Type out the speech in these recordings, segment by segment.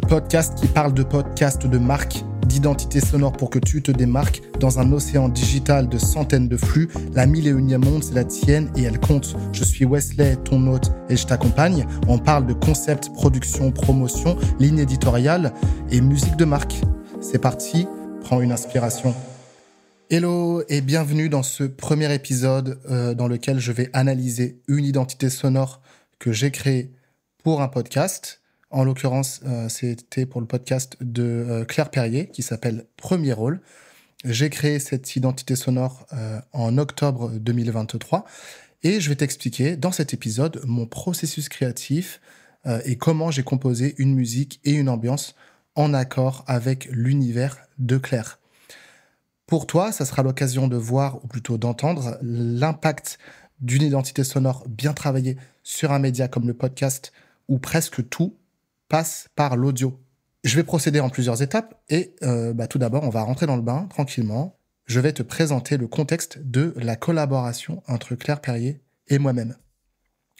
podcast qui parle de podcast, de marque, d'identité sonore pour que tu te démarques dans un océan digital de centaines de flux. La mille et unième monde, c'est la tienne et elle compte. Je suis Wesley, ton hôte, et je t'accompagne. On parle de concept, production, promotion, ligne éditoriale et musique de marque. C'est parti, prends une inspiration. Hello et bienvenue dans ce premier épisode euh, dans lequel je vais analyser une identité sonore que j'ai créée pour un podcast. En l'occurrence, euh, c'était pour le podcast de euh, Claire Perrier qui s'appelle Premier Rôle. J'ai créé cette identité sonore euh, en octobre 2023 et je vais t'expliquer dans cet épisode mon processus créatif et comment j'ai composé une musique et une ambiance en accord avec l'univers de Claire. Pour toi, ça sera l'occasion de voir, ou plutôt d'entendre, l'impact d'une identité sonore bien travaillée sur un média comme le podcast, où presque tout passe par l'audio. Je vais procéder en plusieurs étapes et euh, bah, tout d'abord, on va rentrer dans le bain tranquillement. Je vais te présenter le contexte de la collaboration entre Claire Perrier et moi-même.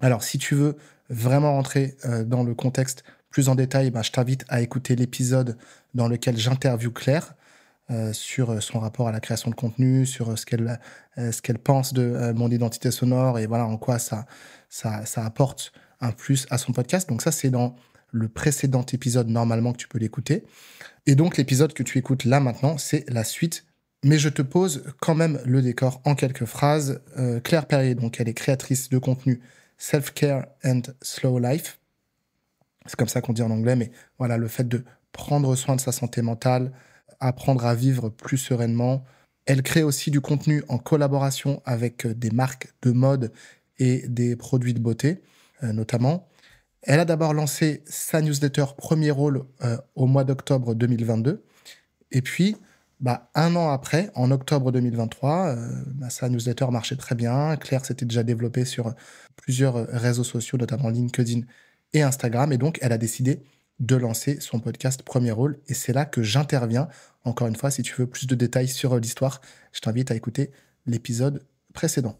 Alors, si tu veux vraiment rentrer euh, dans le contexte plus en détail, bah, je t'invite à écouter l'épisode dans lequel j'interviewe Claire euh, sur son rapport à la création de contenu, sur ce qu'elle pense de mon identité sonore et voilà en quoi ça apporte un plus à son podcast. Donc ça, c'est dans le précédent épisode normalement que tu peux l'écouter. Et donc l'épisode que tu écoutes là maintenant, c'est la suite. Mais je te pose quand même le décor en quelques phrases. Euh, Claire Perrier, donc elle est créatrice de contenu Self-Care and Slow Life. C'est comme ça qu'on dit en anglais, mais voilà, le fait de prendre soin de sa santé mentale, apprendre à vivre plus sereinement. Elle crée aussi du contenu en collaboration avec des marques de mode et des produits de beauté, euh, notamment. Elle a d'abord lancé sa newsletter Premier Rôle euh, au mois d'octobre 2022. Et puis, bah, un an après, en octobre 2023, euh, bah, sa newsletter marchait très bien. Claire s'était déjà développée sur plusieurs réseaux sociaux, notamment LinkedIn et Instagram. Et donc, elle a décidé de lancer son podcast Premier Rôle. Et c'est là que j'interviens. Encore une fois, si tu veux plus de détails sur l'histoire, je t'invite à écouter l'épisode précédent.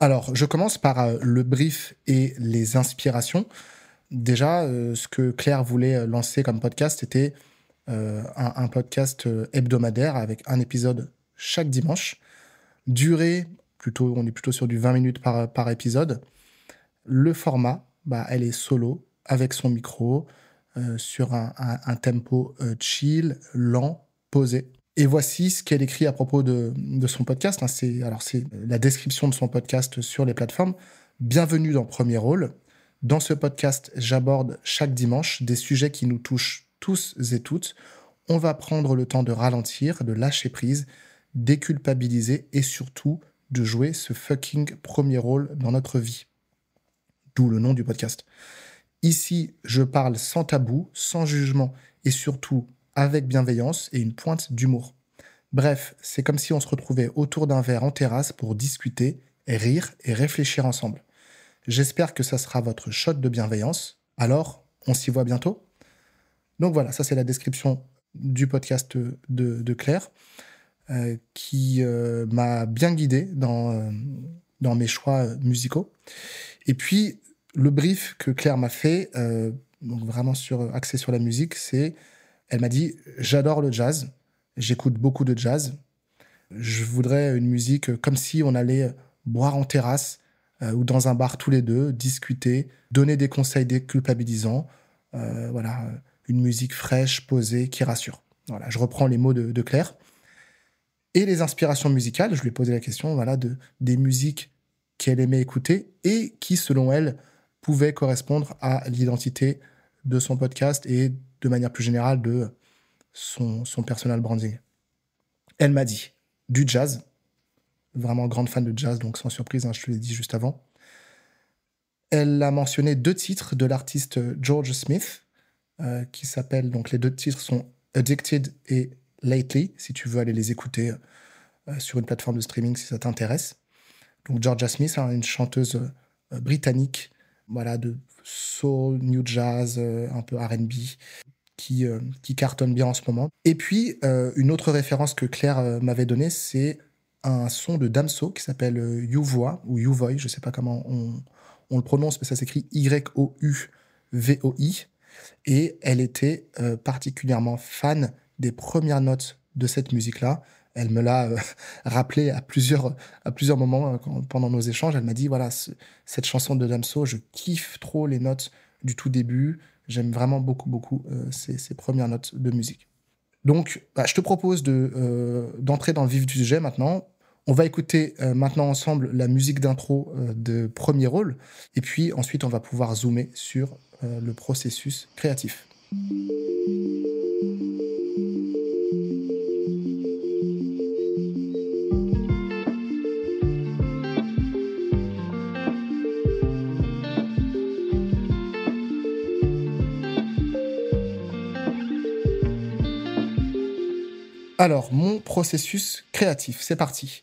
Alors, je commence par euh, le brief et les inspirations. Déjà, euh, ce que Claire voulait euh, lancer comme podcast, c'était un, podcast hebdomadaire avec un épisode chaque dimanche. Durée, plutôt, on est plutôt sur du 20 minutes par, épisode. Le format, bah, elle est solo, avec son micro, sur un tempo chill, lent, posé. Et voici ce qu'elle écrit à propos de, son podcast. Hein. C'est alors c'est la description de son podcast sur les plateformes. Bienvenue dans Premier Rôle. Dans ce podcast, j'aborde chaque dimanche des sujets qui nous touchent tous et toutes. On va prendre le temps de ralentir, de lâcher prise, déculpabiliser et surtout de jouer ce fucking premier rôle dans notre vie. D'où le nom du podcast. Ici, je parle sans tabou, sans jugement et surtout avec bienveillance et une pointe d'humour. Bref, c'est comme si on se retrouvait autour d'un verre en terrasse pour discuter, rire et réfléchir ensemble. J'espère que ça sera votre shot de bienveillance. Alors, on s'y voit bientôt Donc voilà, ça c'est la description du podcast de, Claire, euh, qui euh, m'a bien guidé dans, euh, dans mes choix musicaux. Et puis, le brief que Claire m'a fait, donc vraiment sur, axé sur la musique, c'est elle m'a dit J'adore le jazz, j'écoute beaucoup de jazz. Je voudrais une musique comme si on allait boire en terrasse euh, ou dans un bar tous les deux, discuter, donner des conseils déculpabilisants. Euh, voilà, une musique fraîche, posée, qui rassure. Voilà, je reprends les mots de, Claire. Et les inspirations musicales, je lui ai posé la question voilà, de, des musiques qu'elle aimait écouter et qui, selon elle, pouvaient correspondre à l'identité de son podcast et de manière plus générale de son, son personal branding. Elle m'a dit du jazz, vraiment grande fan de jazz, donc sans surprise, hein, je te l'ai dit juste avant. Elle a mentionné deux titres de l'artiste George Smith, euh, qui s'appellent, donc les deux titres sont Addicted et Lately, si tu veux aller les écouter euh, sur une plateforme de streaming si ça t'intéresse. Donc Georgia Smith, hein, une chanteuse euh, britannique, voilà, de soul, new jazz, un peu R&B, qui, euh, qui cartonne bien en ce moment. Et puis, euh, une autre référence que Claire euh, m'avait donnée, c'est un son de Damso qui s'appelle Youvois ou Youvoy, je ne sais pas comment on, on le prononce, mais ça s'écrit Y-O-U-V-O-I. Et elle était euh, particulièrement fan des premières notes de cette musique-là. Elle me l'a euh, rappelé à plusieurs, à plusieurs moments euh, pendant nos échanges. Elle m'a dit voilà, cette chanson de Damso, je kiffe trop les notes du tout début. J'aime vraiment beaucoup, beaucoup ces, premières notes de musique. Donc, bah, je te propose d'entrer dans le vif du sujet maintenant. On va écouter maintenant ensemble la musique d'intro de premier rôle, et puis ensuite on va pouvoir zoomer sur euh, le processus créatif. Alors, mon processus créatif, c'est parti.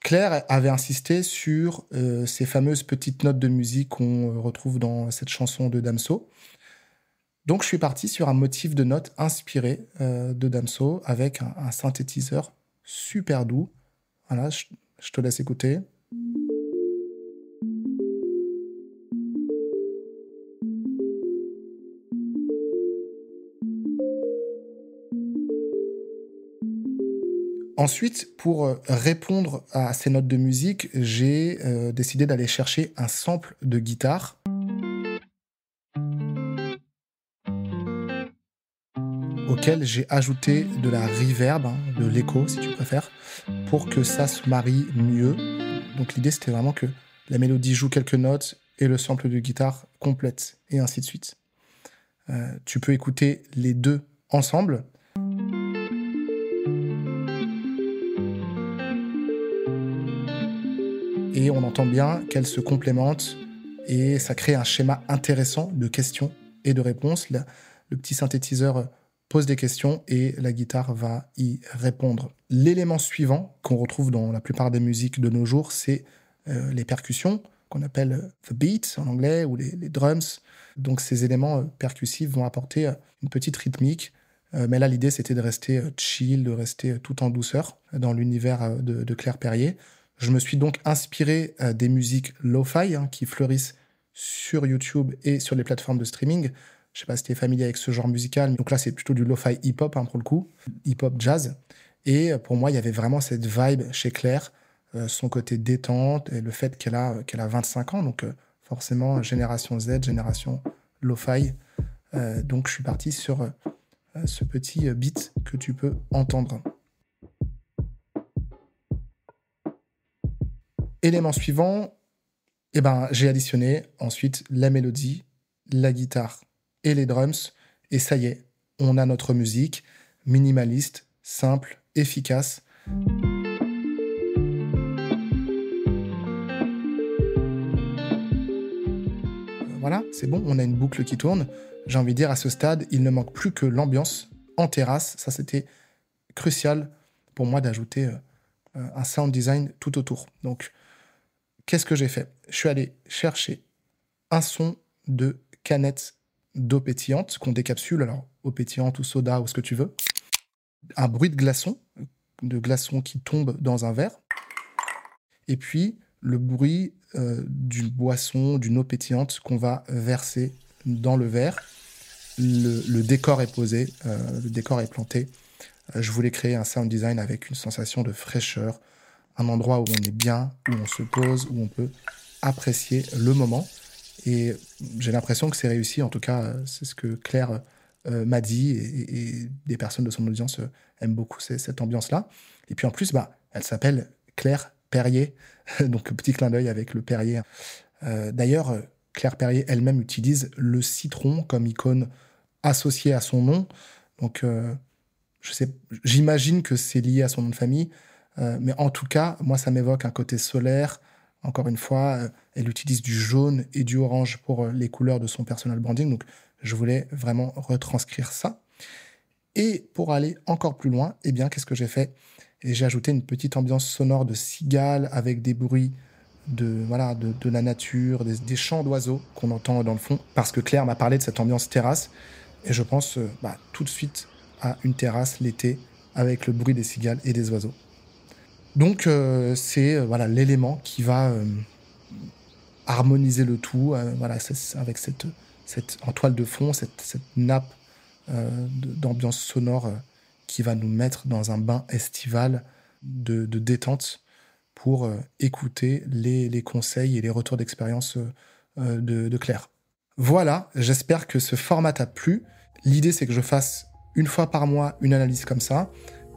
Claire avait insisté sur euh, ces fameuses petites notes de musique qu'on euh, retrouve dans cette chanson de Damso. Donc je suis parti sur un motif de notes inspiré euh, de Damso avec un, synthétiseur super doux. Voilà, je te laisse écouter. Ensuite, pour euh, répondre à ces notes de musique, j'ai euh, décidé d'aller chercher un sample de guitare. auquel j'ai ajouté de la reverb, hein, de l'écho si tu préfères, pour que ça se marie mieux. Donc l'idée c'était vraiment que la mélodie joue quelques notes et le sample de guitare complète, et ainsi de suite. Euh, tu peux écouter les deux ensemble. Et on entend bien qu'elles se complémentent et ça crée un schéma intéressant de questions et de réponses. Le, petit synthétiseur pose des questions et la guitare va y répondre. L'élément suivant qu'on retrouve dans la plupart des musiques de nos jours, c'est euh, les percussions qu'on appelle the beat en anglais ou les, drums. Donc ces éléments euh, percussifs vont apporter euh, une petite rythmique. mais là, l'idée, c'était de rester chill, de rester tout en douceur dans l'univers de Claire Perrier. Je me suis donc inspiré euh, des musiques lo-fi hein, qui fleurissent sur YouTube et sur les plateformes de streaming. Je sais pas si tu es familier avec ce genre musical. Donc là, c'est plutôt du lo-fi hip-hop hein, pour le coup, hip-hop jazz. Et euh, pour moi, il y avait vraiment cette vibe chez Claire, euh, son côté détente et le fait qu'elle a, qu'elle a 25 ans. Donc forcément, génération Z, génération lo-fi. donc je suis parti sur ce petit beat que tu peux entendre. Élément suivant, eh ben, j'ai additionné ensuite la mélodie, la guitare et les drums. Et ça y est, on a notre musique minimaliste, simple, efficace. Voilà, c'est bon, on a une boucle qui tourne. J'ai envie de dire, à ce stade, il ne manque plus que l'ambiance en terrasse. Ça, c'était crucial pour moi d'ajouter euh, un sound design tout autour. Qu'est-ce que j'ai fait? Je suis allé chercher un son de canette d'eau pétillante qu'on décapsule, alors eau pétillante ou soda ou ce que tu veux. Un bruit de glaçon, de glaçon qui tombe dans un verre. Et puis le bruit euh, d'une boisson, d'une eau pétillante qu'on va verser dans le verre. Le, décor est posé, euh, le décor est planté. Euh, je voulais créer un sound design avec une sensation de fraîcheur, un endroit où on est bien, où on se pose, où on peut apprécier le moment. Et j'ai l'impression que c'est réussi, en tout cas, c'est ce que Claire euh, m'a dit, et, des personnes de son audience euh, aiment beaucoup cette ambiance-là. Et puis en plus, bah, elle s'appelle Claire Perrier, donc petit clin d'œil avec le Perrier. Euh, d'ailleurs, Claire Perrier elle-même utilise le citron comme icône associée à son nom. Donc, j'imagine que c'est lié à son nom de famille. Euh, mais en tout cas, moi, ça m'évoque un côté solaire. Encore une fois, euh, elle utilise du jaune et du orange pour euh, les couleurs de son personal branding. Donc, je voulais vraiment retranscrire ça. Et pour aller encore plus loin, eh bien, qu'est-ce que j'ai fait? J'ai ajouté une petite ambiance sonore de cigales avec des bruits de, voilà, la nature, des, chants d'oiseaux qu'on entend dans le fond. Parce que Claire m'a parlé de cette ambiance terrasse. Et je pense bah, tout de suite à une terrasse l'été avec le bruit des cigales et des oiseaux. Donc euh, c'est euh, voilà l'élément qui va euh, harmoniser le tout, voilà, avec cette, cette, en toile de fond, cette, cette nappe d'ambiance sonore qui va nous mettre dans un bain estival de, détente pour écouter les, les, conseils et les retours d'expérience de, de Claire. Voilà, j'espère que ce format t'a plu. L'idée, c'est que je fasse une fois par mois une analyse comme ça.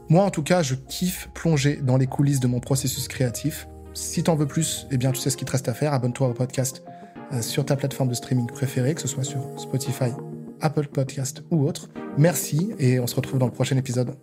Moi, en tout cas, je kiffe plonger dans les coulisses de mon processus créatif. Si t'en veux plus, eh bien, tu sais ce qu'il te reste à faire. Abonne-toi au podcast euh, sur ta plateforme de streaming préférée, que ce soit sur Spotify, Apple Podcast ou autre. Merci et on se retrouve dans le prochain épisode.